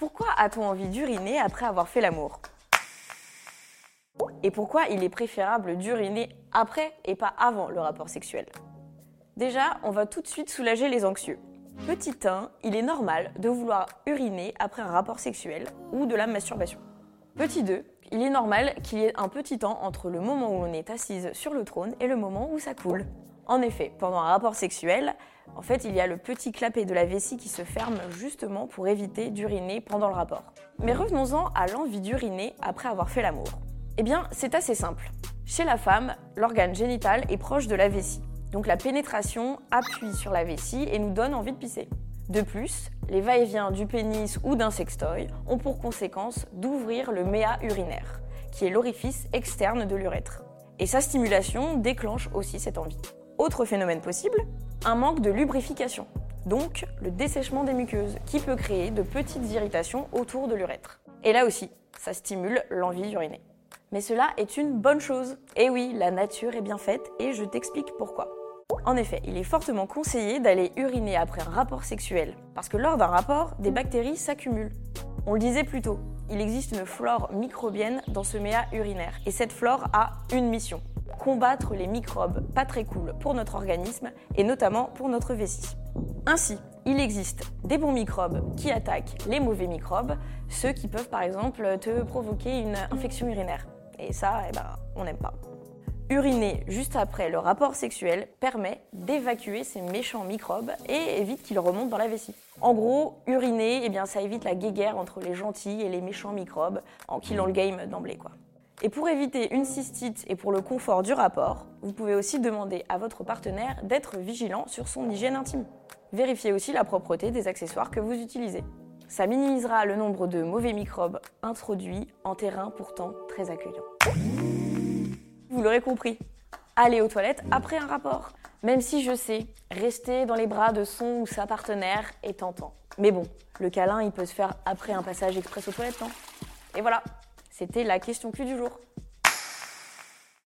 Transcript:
pourquoi a-t-on envie d'uriner après avoir fait l'amour? Et pourquoi il est préférable d'uriner après et pas avant le rapport sexuel? Déjà, on va tout de suite soulager les anxieux. Petit 1, il est normal de vouloir uriner après un rapport sexuel ou de la masturbation. Petit 2, il est normal qu'il y ait un petit temps entre le moment où on est assise sur le trône et le moment où ça coule. En effet, pendant un rapport sexuel, en fait, il y a le petit clapet de la vessie qui se ferme justement pour éviter d'uriner pendant le rapport. Mais revenons-en à l'envie d'uriner après avoir fait l'amour. Eh bien, c'est assez simple. Chez la femme, l'organe génital est proche de la vessie. Donc la pénétration appuie sur la vessie et nous donne envie de pisser. De plus, les va-et-vient du pénis ou d'un sextoy ont pour conséquence d'ouvrir le méa urinaire, qui est l'orifice externe de l'urètre. Et sa stimulation déclenche aussi cette envie. Autre phénomène possible, un manque de lubrification, donc le dessèchement des muqueuses, qui peut créer de petites irritations autour de l'urètre. Et là aussi, ça stimule l'envie d'uriner. Mais cela est une bonne chose. Et oui, la nature est bien faite et je t'explique pourquoi. En effet, il est fortement conseillé d'aller uriner après un rapport sexuel, parce que lors d'un rapport, des bactéries s'accumulent. On le disait plus tôt, il existe une flore microbienne dans ce méa urinaire, et cette flore a une mission combattre les microbes pas très cool pour notre organisme et notamment pour notre vessie. Ainsi, il existe des bons microbes qui attaquent les mauvais microbes, ceux qui peuvent par exemple te provoquer une infection urinaire. Et ça, eh ben, on n'aime pas. Uriner juste après le rapport sexuel permet d'évacuer ces méchants microbes et évite qu'ils remontent dans la vessie. En gros, uriner, eh bien, ça évite la guéguerre entre les gentils et les méchants microbes en killant le game d'emblée. quoi. Et pour éviter une cystite et pour le confort du rapport, vous pouvez aussi demander à votre partenaire d'être vigilant sur son hygiène intime. Vérifiez aussi la propreté des accessoires que vous utilisez. Ça minimisera le nombre de mauvais microbes introduits en terrain pourtant très accueillant. Vous l'aurez compris, allez aux toilettes après un rapport. Même si je sais, rester dans les bras de son ou sa partenaire est tentant. Mais bon, le câlin, il peut se faire après un passage express aux toilettes, non? Et voilà, c'était la question Q du jour.